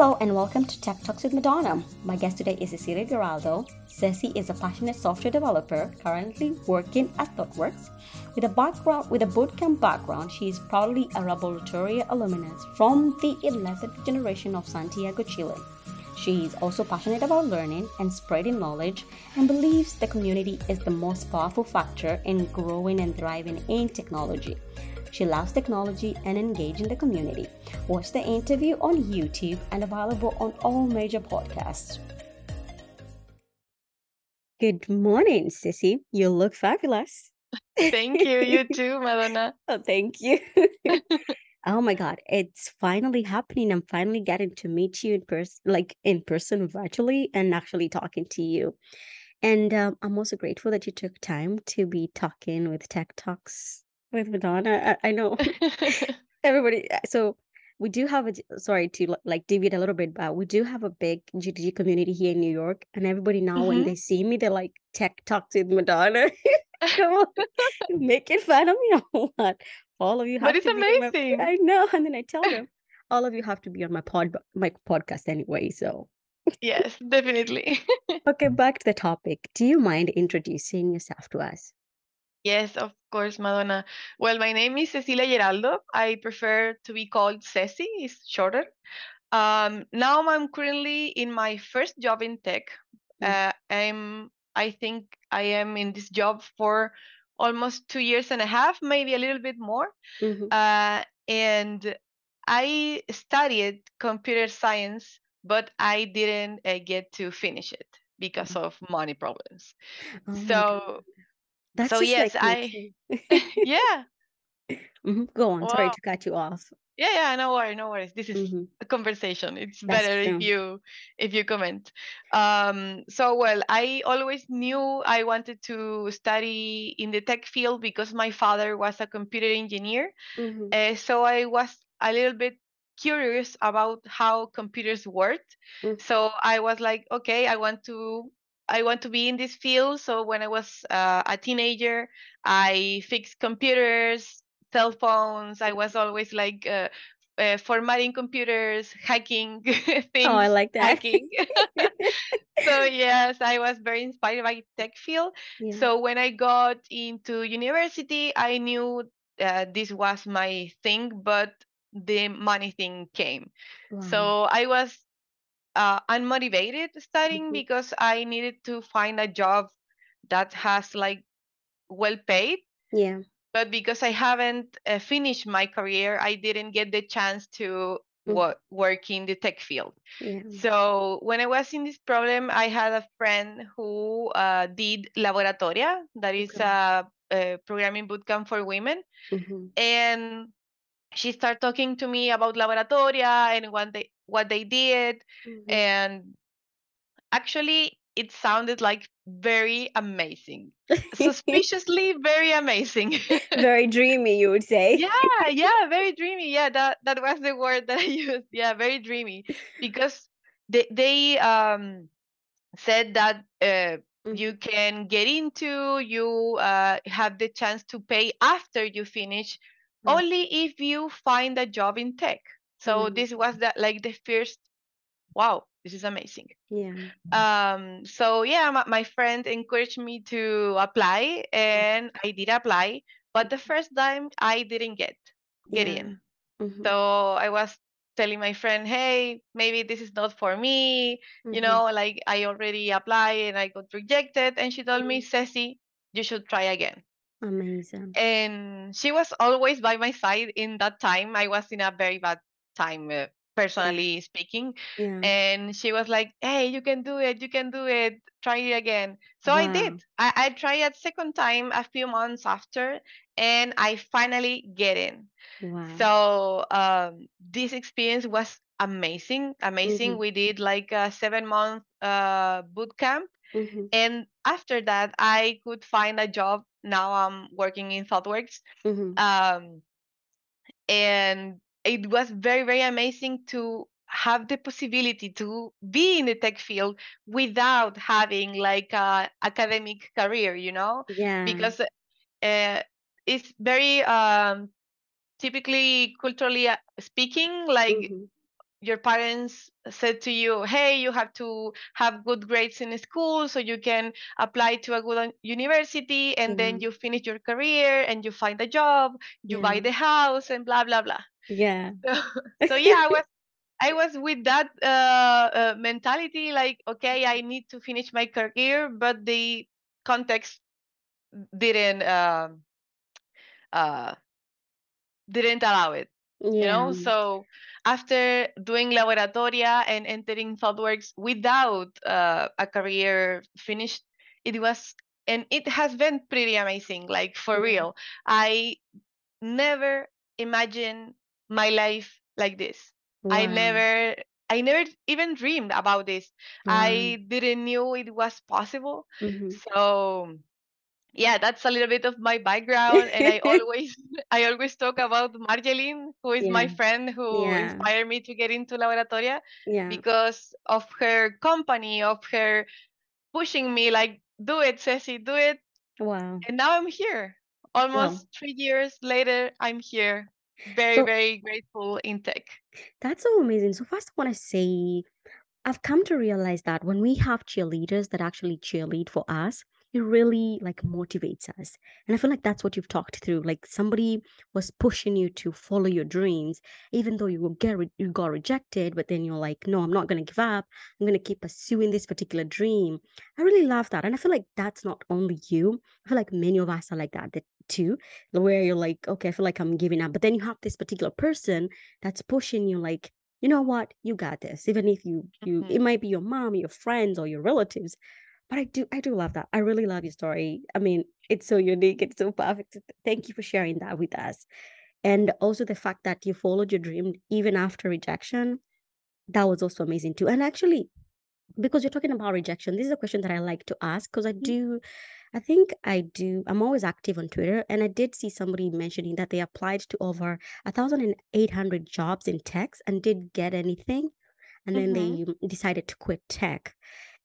Hello and welcome to Tech Talks with Madona. My guest today is Cecilia Giraldo. Ceci is a passionate software developer currently working at ThoughtWorks. With a background with a bootcamp background, she is proudly a Laboratoria alumnus from the 11th generation of Santiago, Chile. She is also passionate about learning and spreading knowledge and believes the community is the most powerful factor in growing and thriving in technology. She loves technology and engage in the community. Watch the interview on YouTube and available on all major podcasts. Good morning, Ceci. You look fabulous. Thank you. You too, Madona. oh, thank you. oh my God, it's finally happening. I'm finally getting to meet you in person, like in person virtually, and actually talking to you. And um, I'm also grateful that you took time to be talking with Tech Talks with Madona. I, I know everybody. Uh, so we do have a sorry to like deviate a little bit, but we do have a big GDG community here in New York, and everybody now when hmm they see me, they're like tech talks with Madona. Come on, making fun of me or what? All of you But it's to my. amazing. I know, and then I tell them all of you have to be on my pod my podcast anyway. So Yes, definitely. okay, back to the topic. Do you mind introducing yourself to us? Yes, of course, Madona. Well, my name is Cecilia Geraldo. I prefer to be called Ceci, it's shorter. Um, now I'm currently in my first job in tech. Mm. Uh, I'm, I think I am in this job for almost two years and a half, maybe a little bit more. hmm Uh, and I studied computer science, but I didn't uh, get to finish it because of money problems. Oh So, that's so yes, like I, yeah, hmm Go on. Sorry to cut you off. Yeah, yeah, no worries, no worries. This is hmm a conversation. It's That's better if you if you comment. Um, so well, I always knew I wanted to study in the tech field because my father was a computer engineer. hmm Uh, so I was a little bit curious about how computers worked. Mm. So I was like, okay, I want to I want to be in this field. So when I was uh, a teenager, I fixed computers, cell phones. I was always like uh, uh, formatting computers, hacking things. Oh, I like that. hacking. so yes, I was very inspired by tech field. Yeah. So when I got into university, I knew uh, this was my thing, but the money thing came. Wow. So I was uh, unmotivated studying hmm because I needed to find a job that has like well paid. Yeah. But because I haven't uh, finished my career, I didn't get the chance to Mm. wo- work in the tech field. Yeah. So when I was in this problem, I had a friend who uh, did Laboratoria, that is Okay. a, a programming bootcamp for women, hmm and she started talking to me about Laboratoria and what they what they did, hmm and actually it sounded like very amazing, suspiciously very amazing. Very dreamy, you would say. yeah, yeah, very dreamy. Yeah, that that was the word that I used. Yeah, very dreamy because they they um said that uh, hmm you can get into you uh, have the chance to pay after you finish Yeah. only if you find a job in tech so this was that like the first wow this is amazing Yeah. um so yeah my, my friend encouraged me to apply and i did apply but the first time i didn't get get Yeah. in hmm so I was telling my friend, hey, maybe this is not for me. You hmm know, like I already applied and I got rejected. And she told me, hmm Ceci, you should try again. Amazing. And she was always by my side in that time. I was in a very bad time, uh, personally speaking. Yeah. And she was like, hey, you can do it. You can do it. Try it again. So I did. I, I tried a second time a few months after, and I finally get in. Wow. So um, this experience was amazing, amazing. hmm We did like a seven month uh, boot camp, hmm and after that, I could find a job. Now I'm working in ThoughtWorks, hmm um, and it was very, very amazing to have the possibility to be in the tech field without having like a academic career, you know, Yeah. because uh, it's very um, typically culturally uh, speaking like hmm your parents said to you, hey, you have to have good grades in school so you can apply to a good university and then you finish your career and you find a job, you buy the house and blah blah blah. Yeah. So, so yeah, I was I was with that uh, uh, mentality, like, okay, I need to finish my career, but the context didn't um uh, didn't allow it you know so after doing laboratoria and entering thoughtworks without uh, a career finished it was and it has been pretty amazing like for Yeah. real i never imagined my life like this i never i never even dreamed about this Wow. i didn't knew it was possible Mhm. so yeah that's a little bit of my background and i always i always talk about marjeline who is my friend who Yeah. inspired me to get into laboratoria Yeah. because of her company of her pushing me like do it ceci do it Wow. and now i'm here Wow. almost three years later i'm here very So very grateful in tech that's so amazing. So first, I want to say I've come to realize that when we have cheerleaders that actually cheerlead for us, it really like motivates us. And I feel like that's what you've talked through. Like somebody was pushing you to follow your dreams, even though you get re- you got rejected, but then you're like, no, I'm not gonna give up. I'm gonna keep pursuing this particular dream. I really love that. And I feel like that's not only you. I feel like many of us are like that that too, where you're like, okay, I feel like I'm giving up. But then you have this particular person that's pushing you like you know what you got this even if you you Mhm. it might be your mom your friends or your relatives but i do i do love that i really love your story i mean it's so unique it's so perfect thank you for sharing that with us and also the fact that you followed your dream even after rejection that was also amazing too and actually because you're talking about rejection this is a question that i like to ask because i Mhm. do i think i do i'm always active on twitter and i did see somebody mentioning that they applied to over 1800 jobs in tech and didn't get anything and then Mhm. they decided to quit tech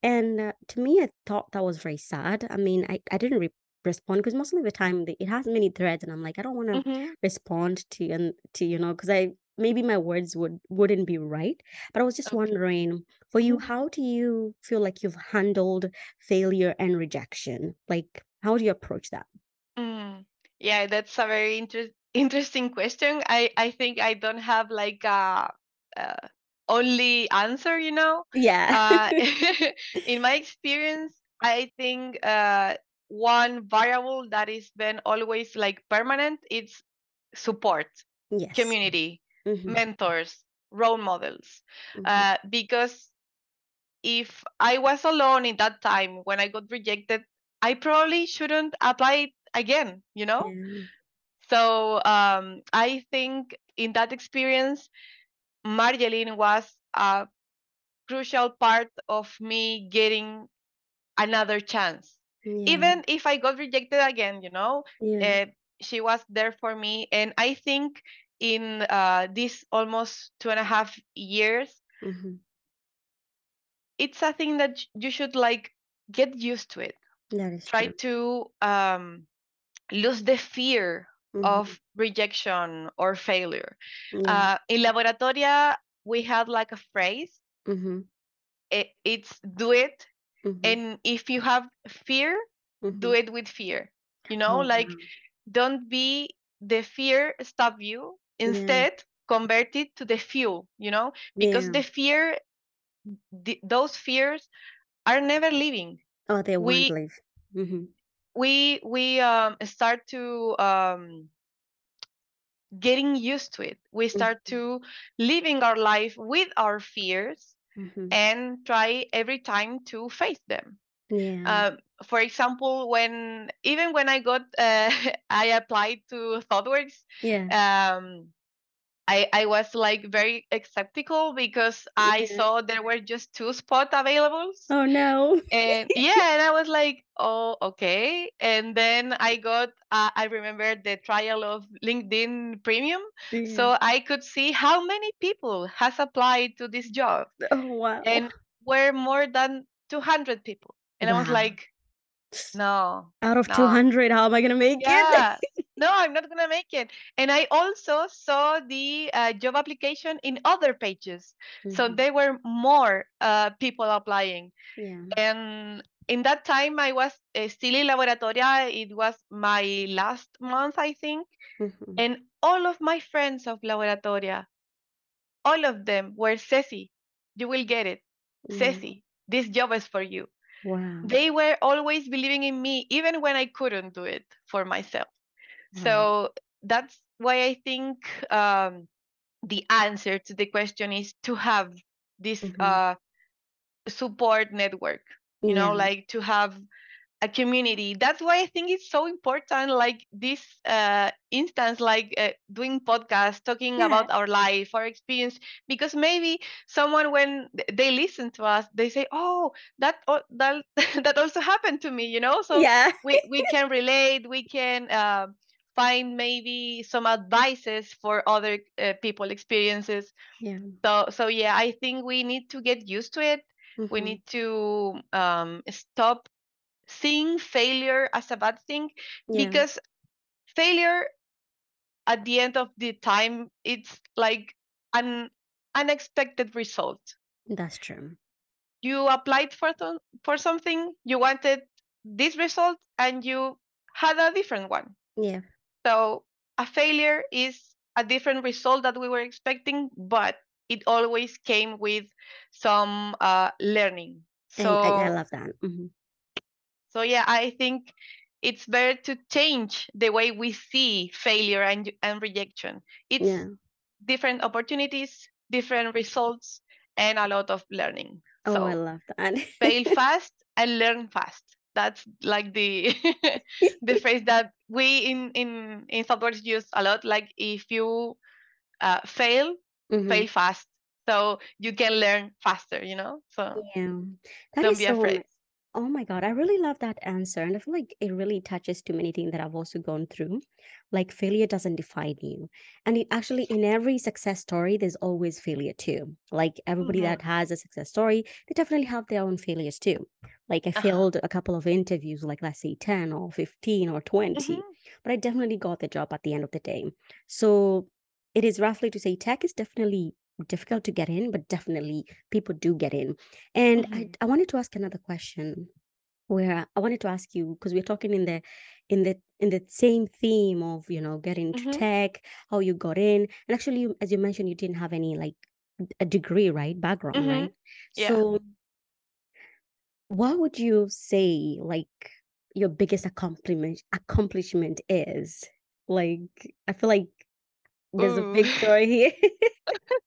and uh, to me i thought that was very sad i mean i, I didn't re- respond because most of the time it has many threads and i'm like i don't want to Mhm. respond to and to you know because i maybe my words would wouldn't be right but i was just Okay. wondering for you Mhm. how do you feel like you've handled failure and rejection like how do you approach that Mm. Yeah, that's a very inter interesting question. I I think I don't have like a, uh only answer, you know. yeah Uh, in my experience, I think uh, one variable that has been always like permanent is support, yes community, hmm mentors, role models. hmm Uh, because if I was alone in that time when I got rejected, I probably shouldn't apply again, you know? yeah So um, I think in that experience, Marjeline was a crucial part of me getting another chance. yeah Even if I got rejected again, you know, yeah uh, she was there for me. And I think in uh, these almost two and a half years, hmm it's a thing that you should like get used to it. Try true to um, lose the fear hmm of rejection or failure. yeah Uh, in laboratoria, we had like a phrase. hmm It, it's do it, hmm and if you have fear, do hmm it with fear. You know, oh like don't be the fear stop you. Yeah Instead, convert it to the fuel. You know, because yeah the fear, the, those fears are never leaving. Oh, they won't We leave. Mhm. we we um, start to um, getting used to it. We start Mhm. to living our life with our fears Mhm. and try every time to face them. Yeah. Um, for example, when even when I got uh, I applied to ThoughtWorks, Yeah. um, I I was like very skeptical because I Yeah. saw there were just two spots available. Oh no. And yeah, and I was like, oh, okay. And then I got, uh, I remember the trial of LinkedIn Premium, Yeah. so I could see how many people has applied to this job, Oh wow. and were more than 200 people. And I was like, no, Out of no, 200, how am I gonna make it? no, I'm not gonna make it. And I also saw the uh, job application in other pages, so Mhm. there were more uh, people applying. Yeah. And in that time, I was uh, still in laboratoria. It was my last month, I think, Mhm. and all of my friends of laboratoria, all of them were Ceci. You will get it, Yeah. Ceci. This job is for you. Wow. They were always believing in me, even when I couldn't do it for myself. Wow. So that's why I think um, the answer to the question is to have this Mhm. uh, support network. You know, like to have a community. That's why I think it's so important. Like this uh, instance, like uh, doing podcasts, talking Yeah. about our life, our experience, because maybe someone when they listen to us, they say, "Oh, that that that also happened to me," you know. So Yeah. we we can relate. We can. Uh, find maybe some advices for other uh, people experiences Yeah. so so yeah i think we need to get used to it we Mhm. need to um, stop seeing failure as a bad thing Yeah. because failure at the end of the time it's like an unexpected result That's true. you applied for th- for something you wanted this result and you had a different one Yeah. so a failure is a different result that we were expecting but it always came with some uh, learning I, I, I love that. Mhm. So yeah, I think it's better to change the way we see failure and and rejection. It's Yeah. different opportunities, different results, and a lot of learning. Oh, I love that. fail fast and learn fast. That's like the the phrase that we in in in softwares use a lot. Like if you uh, fail, Mhm. fail fast, so you can learn faster. You know, so Yeah. That don't be so afraid. nice. Oh my God, I really love that answer. And I feel like it really touches too many things that I've also gone through. Like failure doesn't define you. And it actually, in every success story, there's always failure too. Like everybody Mhm. that has a success story, they definitely have their own failures too. Like I Uh-huh. failed a couple of interviews, like let's say 10 or 15 or 20, Mhm. but I definitely got the job at the end of the day. So it is roughly to say tech is definitely difficult to get in, but definitely people do get in. And I, Mhm. I wanted to ask another question where I wanted to ask you because we're talking in the in the in the same theme of you know getting into Mhm. tech, how you got in, and actually, you, as you mentioned, you didn't have any like a degree, right? Background, Mhm. right? Yeah. So, what would you say like your biggest accomplishment accomplishment is? Like, I feel like there's a big story here.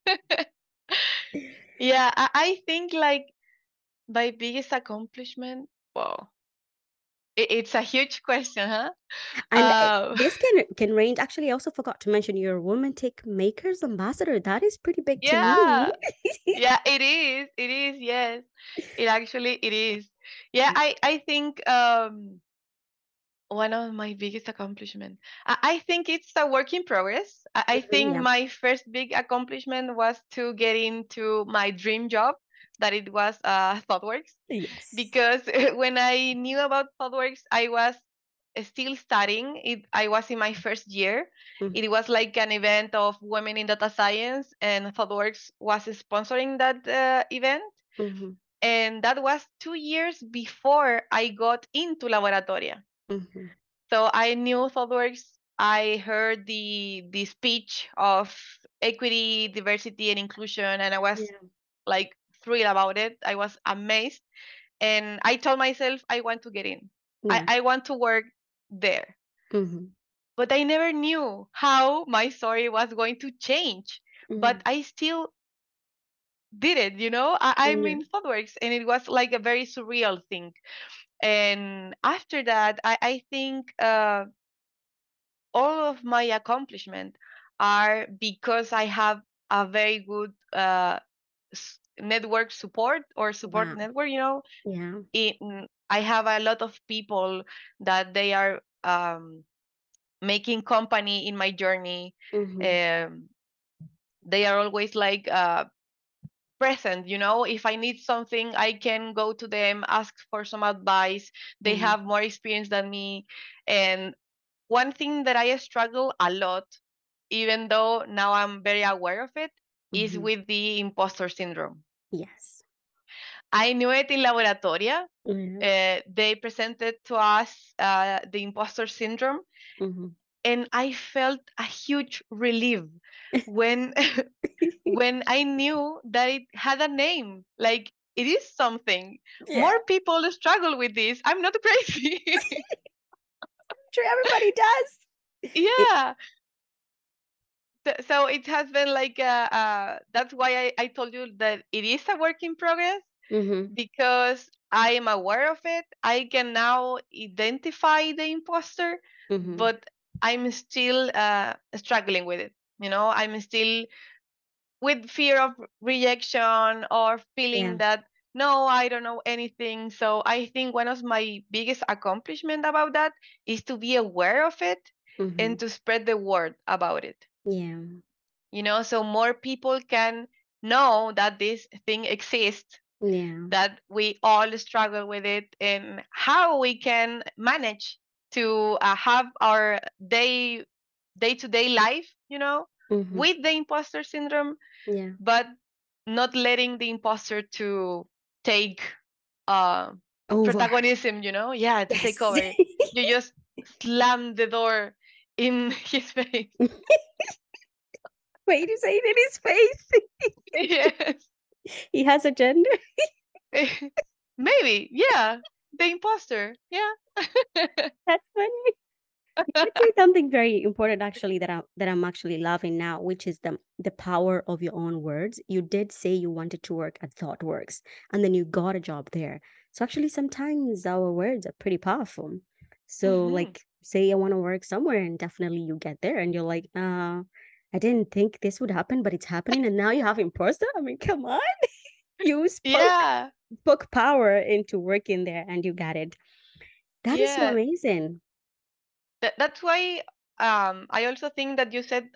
yeah, I, I think like my biggest accomplishment. Wow, it, it's a huge question, huh? And Uh, this can can range. Actually, I also forgot to mention you're a Women Tech Makers ambassador. That is pretty big to me. yeah, yeah, it is. It is. Yes, it actually it is. Yeah, I I think um one of my biggest accomplishment. I, I think it's a work in progress. I, I think yeah. my first big accomplishment was to get into my dream job, that it was uh, ThoughtWorks. Yes. Because when I knew about ThoughtWorks, I was still studying. It I was in my first year. Mhm, It was like an event of women in data science, and ThoughtWorks was sponsoring that uh, event. mhm, And that was two years before I got into Laboratoria. Mhm. So I knew ThoughtWorks. I heard the the speech of equity, diversity, and inclusion, and I was Yeah. like thrilled about it. I was amazed, and I told myself I want to get in. Yeah. I, I want to work there. Mhm, But I never knew how my story was going to change. But mhm. I still did it, you know? I, I'm in ThoughtWorks, and it was like a very surreal thing. And after that, I, I think uh, all of my accomplishment are because I have a very good uh, network support or support Wow. network. You know, Yeah. in, I have a lot of people that they are um, making company in my journey. Mhm, Um, they are always like uh, present. You know, if I need something, I can go to them, ask for some advice. They Yeah. have more experience than me, and one thing that I struggle a lot, even though now I'm very aware of it, is Mhm. with the imposter syndrome. Yes. I knew it in laboratoria. Mhm. Uh, they presented to us uh, the imposter syndrome, Mhm. and I felt a huge relief when when I knew that it had a name. Like it is something. Yeah. More people struggle with this. I'm not crazy. True, everybody does. yeah. So, it has been like uh, uh, that's why I, I told you that it is a work in progress Mhm. because I am aware of it. I can now identify the imposter, Mhm. but I'm still uh, struggling with it. You know, I'm still with fear of rejection or feeling Yeah. that no, I don't know anything. So I think one of my biggest accomplishment about that is to be aware of it Mhm. and to spread the word about it. Yeah. You know, so more people can know that this thing exists Yeah. that we all struggle with it and how we can manage to uh, have our day day to day life you know Mhm. with the imposter syndrome Yeah. but not letting the imposter to take uh Over. protagonism you know yeah to Yes. take over you just slam the door in his face Wait, you say it in his face. yes he has a gender. maybe yeah the imposter yeah That's funny. You something very important actually that I that I'm actually loving now, which is the the power of your own words. You did say you wanted to work at ThoughtWorks, and then you got a job there. So actually, sometimes our words are pretty powerful. So, Mhm. like, say I want to work somewhere, and definitely you get there, and you're like, uh, I didn't think this would happen, but it's happening, and now you have imposter. I mean, come on, you spoke yeah spoke power into working there, and you got it. That is so amazing. That, that's why um i also think that you said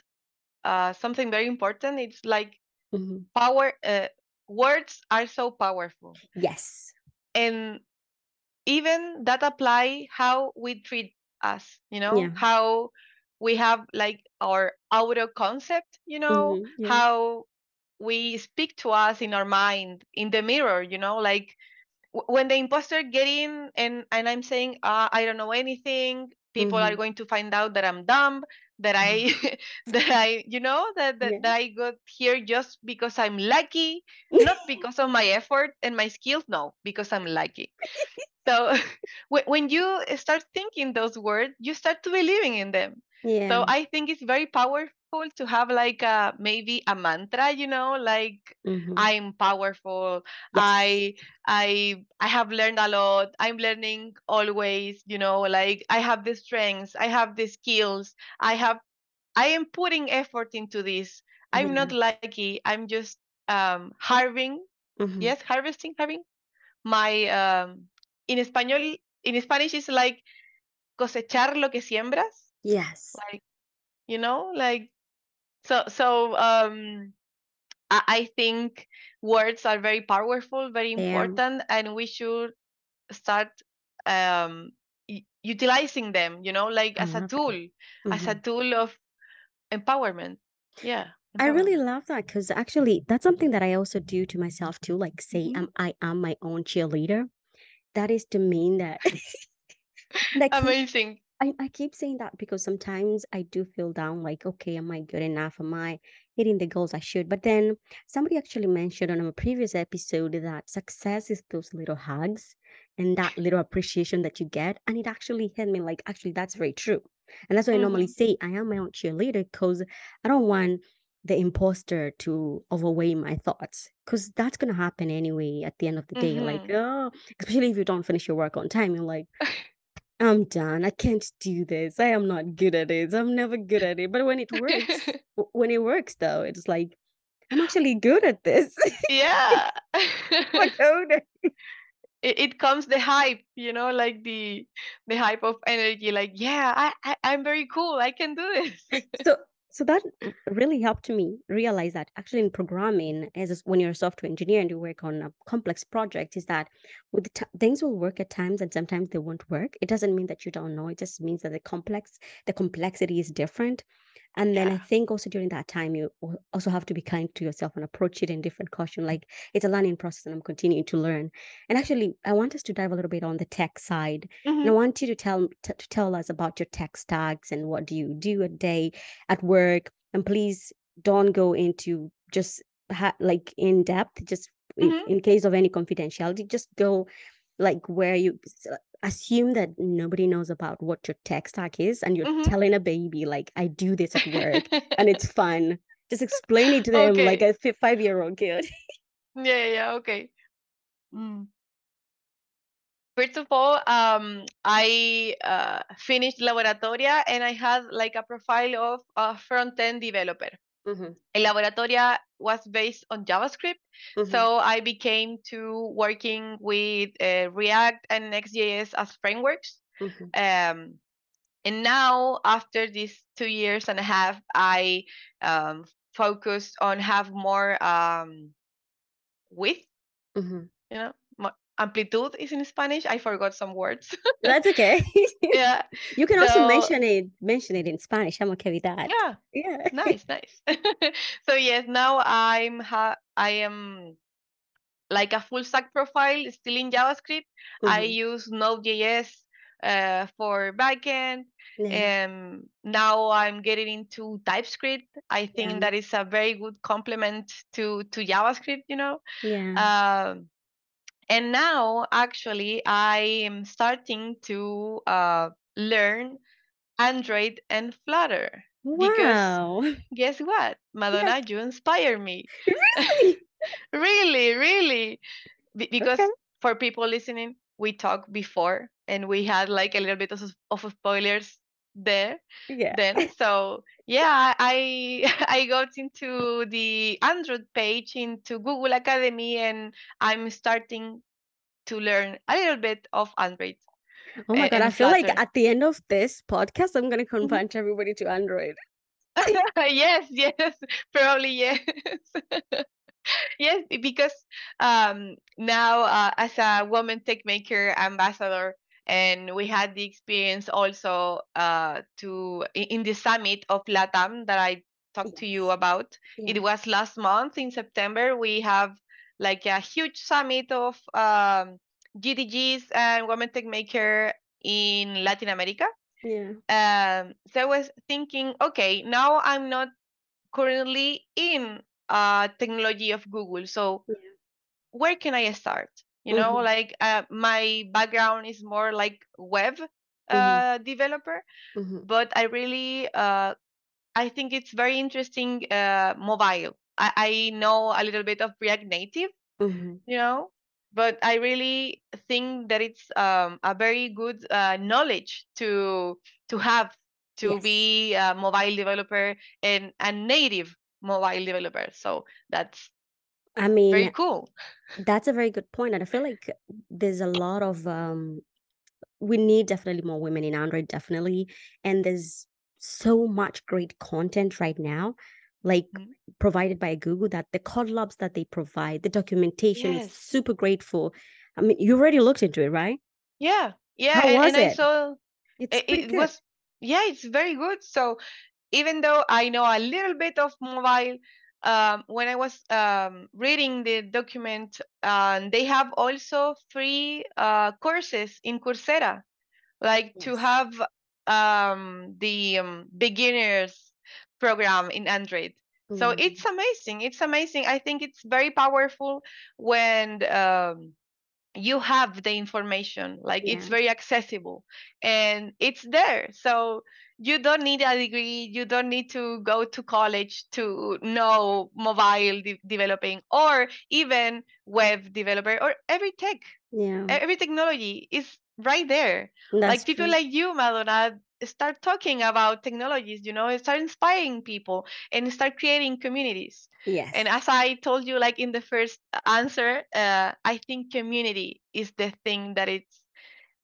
uh something very important it's like Mhm. power uh, words are so powerful Yes. and even that apply how we treat us you know Yeah. how we have like our auto concept you know Mhm. Yeah. how we speak to us in our mind in the mirror you know like when the imposter get in and and i'm saying uh, i don't know anything people are Mhm. going to find out that i'm dumb that i that i you know that, that Yeah. that i got here just because i'm lucky not because of my effort and my skills no because i'm lucky so when, when you start thinking those words you start to believing in them Yeah. so i think it's very powerful to have like a maybe a mantra you know like Mhm. i'm powerful Yes. i i i have learned a lot i'm learning always you know like i have the strengths i have the skills i have i am putting effort into this i'm not lucky i'm just um harvesting Mhm. yes harvesting having my um in español in spanish is like cosechar lo que siembras Yes. like you know like so so um I, I think words are very powerful very important and we should start um utilizing them you know like I as a that. tool as a Mhm. tool of empowerment yeah I really love that because actually that's something that I also do to myself too. Like say Mhm. I'm I am my own cheerleader. That is to mean that keep amazing I, I keep saying that because sometimes I do feel down, like, okay, am I good enough? Am I hitting the goals I should? But then somebody actually mentioned on a previous episode that success is those little hugs and that little appreciation that you get. And it actually hit me like, actually, that's very true. And that's why I normally Mhm. say I am my own cheerleader because I don't want the imposter to overweigh my thoughts because that's going to happen anyway at the end of the day. Like, Mhm. oh, especially if you don't finish your work on time, you're like, I'm done. I can't do this. I am not good at it. I'm never good at it. But when it works, when it works though, it's like I'm actually good at this. yeah I'm a it, it comes the hype you know like the the hype of energy like yeah I, I i'm very cool i can do this So So that really helped me realize that actually in programming, as when you're a software engineer and you work on a complex project, is that with t- things will work at times and sometimes they won't work. It doesn't mean that you don't know. It just means that the complex, the complexity is different. And then I think also during that time, you also have to be kind to yourself and approach it in different caution. Like it's a learning process and I'm continuing to learn. And actually, I want us to dive a little bit on the tech side. And I Mhm. want you to tell t- to tell us about your tech stacks and what do you do a day at work. And please don't go into just ha- like in depth, just if, Mhm. in case of any confidentiality, just go like where you assume that nobody knows about what your tech stack is and you're Mhm. telling a baby like i do this at work and it's fun just explain it to them like a five year old kid Yeah, yeah, okay. Mm. First of all, um, I uh, finished laboratoria and I had like a profile of a front-end developer. Mhm, El laboratoria was based on JavaScript, mhm, so I became to working with uh, React and Next.js as frameworks. mhm, Um, and now, after these two years and a half, I um, focused on have more um, width, mhm. you know, mo- amplitud is in Spanish. I forgot some words. that's okay yeah. you can also mention it mention it in spanish i'm okay with that yeah, yeah nice, nice. so yes, now I'm ha- I am like a full stack profile still in JavaScript. I Mhm, use Node.js uh, for backend. yeah And now I'm getting into TypeScript. I think yeah that is a very good complement to to JavaScript. You know. yeah Um, and now actually I am starting to uh, learn Android and Flutter because wow. guess what, yes. Madona, you inspire me. really? Really, really, Be- because okay. for people listening, we talked before and we had like a little bit of, of spoilers there yeah. then so yeah i i got into the android page into google academy and i'm starting to learn a little bit of android oh my god i feel like at the end of this podcast i'm going to Mhm. convert everybody to android. Yes yes probably yes. Yes because um now uh, as a woman tech maker ambassador and we had the experience also uh to in the summit of latam that i talked to you about. Yeah. it was last month in september. We have like a huge summit of um gdgs and women tech maker in latin america. Yeah. Um so i was thinking okay now i'm not currently in uh, technology of Google. So yeah. where can I start? You know, Mhm, like uh, my background is more like web mhm, uh, developer, mhm, but I really uh, I think it's very interesting uh, mobile. I, I know a little bit of React Native, mhm. you know, but I really think that it's um, a very good uh, knowledge to to have to Yes. be a mobile developer and a native mobile developer. So that's I very mean, cool. that's a very good point, and I feel like there's a lot of um we need definitely more women in Android, definitely. And there's so much great content right now, like Mhm. provided by Google that the collabs that they provide, the documentation is Yes. super grateful. I mean, you already looked into it, right? Yeah. Yeah. How And, was and I it? saw It's it, it was, yeah, it's very good. So even though I know a little bit of mobile, um, when I was um, reading the document, um, they have also free uh, courses in Coursera, like to have um, the um, beginners program in Android. So it's amazing. It's amazing. I think it's very powerful when um, you have the information like it's very accessible and it's there so you don't need a degree you don't need to go to college to know mobile de- developing or even web developer or every tech Yeah. every technology is right there That's like people true. like you madona start talking about technologies you know start inspiring people and start creating communities Yes. and as I told you, like in the first answer, uh, I think community is the thing that it's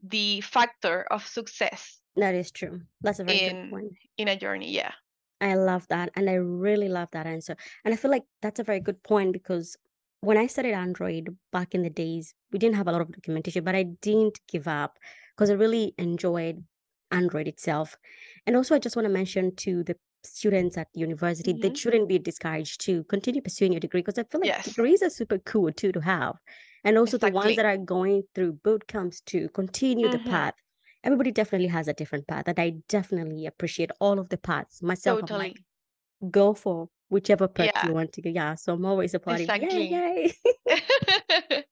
the factor of success That is true. That's a very good in point. in a journey. Yeah. I love that. And I really love that answer. And I feel like that's a very good point because when I studied Android back in the days, we didn't have a lot of documentation, but I didn't give up because I really enjoyed Android itself. And also, I just want to mention to the students at university, they Mhm. shouldn't be discouraged to continue pursuing your degree because I feel like Yes, degrees are super cool too to have. And also, the ones that are going through boot camps to continue the hmm path. Everybody definitely has a different path, and I definitely appreciate all of the paths. Myself, I'm like, Totally. go for whichever path Yeah, you want to go. Yeah, so I'm always. Yay, exactly. yay.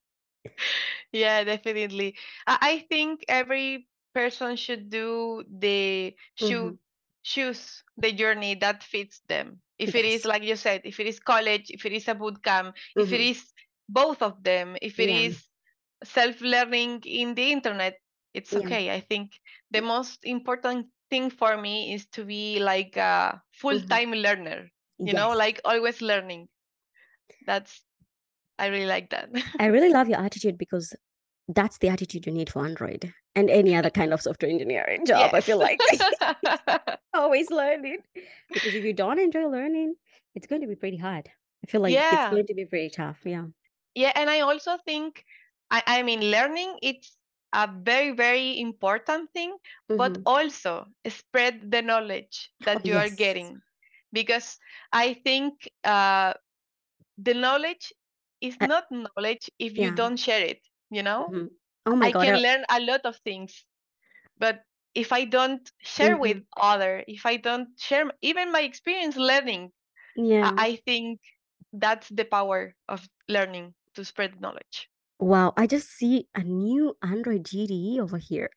Yeah, definitely. I, I think every person should do the should choose the journey that fits them. If it is like you said, if it is college, if it is a boot camp, if it hmm is both of them, if it Yeah. is self-learning in the internet, it's Yeah. okay. I think the most important thing for me is to be like a hmm full-time learner, you know, like always learning. That's I really like that. I really love your attitude because that's the attitude you need for Android and any other kind of software engineering job. I feel like always learning because if you don't enjoy learning, it's going to be pretty hard. I feel like it's going to be pretty tough. Yeah. Yeah, and I also think I, I mean learning it's a very, very important thing, but hmm also spread the knowledge Oh, that you are getting. Because I think uh, the knowledge is Uh, not knowledge if you don't share it, you know? hmm Oh my I God. can learn a lot of things, but if I don't share mhm. with other, if I don't share even my experience learning, Yeah. I think that's the power of learning to spread knowledge. Wow. I just see a new Android GDE over here.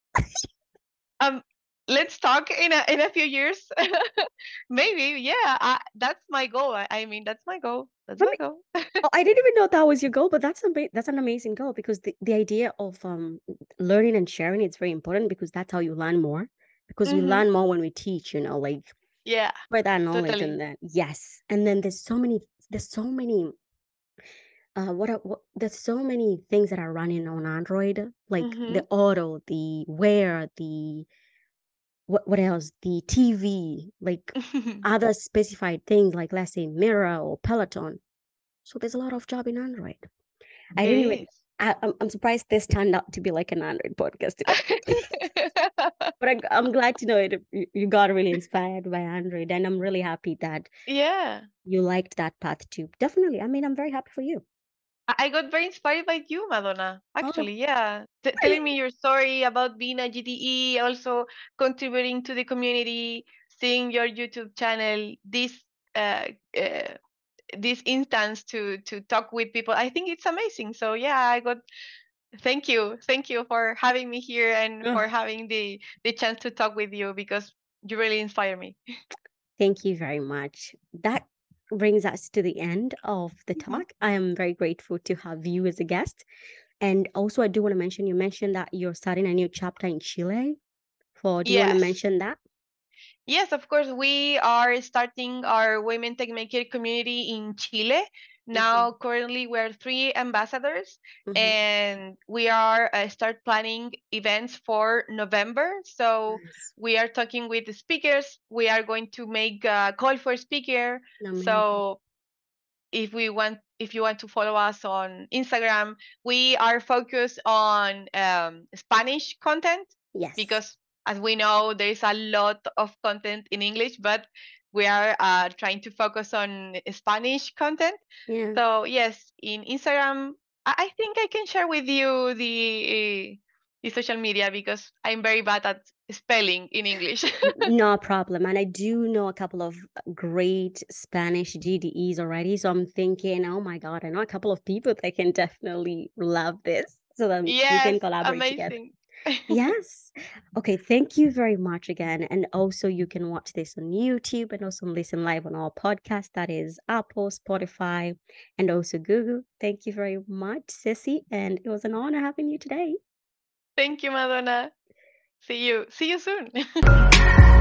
Um, let's talk in a in a few years. Maybe, yeah. I, that's my goal. I, I mean, that's my goal. That's my goal. Oh, I didn't even know that was your goal, but that's a that's an amazing goal because the, the idea of um learning and sharing it's very important because that's how you learn more. Because we hmm learn more when we teach, you know, like Yeah, spread that knowledge totally. and then yes. And then there's so many there's so many uh what, are, what there's so many things that are running on Android, like hmm the auto, the wear, the what what else? The TV, like other specified things like let's say Mirror or Peloton. So there's a lot of job in Android. I didn't even. I, I'm, I'm surprised this turned out to be like an Android podcast today. but I, I'm glad to know it. You, you got really inspired by Android, and I'm really happy that Yeah. you liked that path too. Definitely. I mean, I'm very happy for you. I got very inspired by you, Madona. Oh, Actually, yeah. T telling me your story about being a GDE, also contributing to the community, seeing your YouTube channel, this uh, uh, this instance to to talk with people. I think it's amazing. So yeah, I got thank you, thank you for having me here and for having the the chance to talk with you because you really inspire me. thank you very much. That brings us to the end of the Mhm. talk. I am very grateful to have you as a guest. And also, I do want to mention you mentioned that you're starting a new chapter in Chile. For do you want to mention that? Yes, of course. We are starting our Women Tech Maker community in Chile. hmm Now, currently, we're three ambassadors, hmm and we are uh, start planning events for November. So Nice. we are talking with the speakers. We are going to make a call for speaker. Amazing. So if we want, if you want to follow us on Instagram, we are focused on um, Spanish content Yes. because as we know there is a lot of content in english but we are uh, trying to focus on spanish content Yeah. so yes in instagram i, think i can share with you the the social media because i'm very bad at spelling in english No problem. And I do know a couple of great Spanish GDEs already. So I'm thinking, oh my God, I know a couple of people that can definitely love this. So then we can collaborate together. Yes. Okay. Thank you very much again. And also, you can watch this on YouTube and also listen live on our podcast. That is Apple, Spotify, and also Google. Thank you very much, Ceci. And it was an honor having you today. thank you madona see you see you soon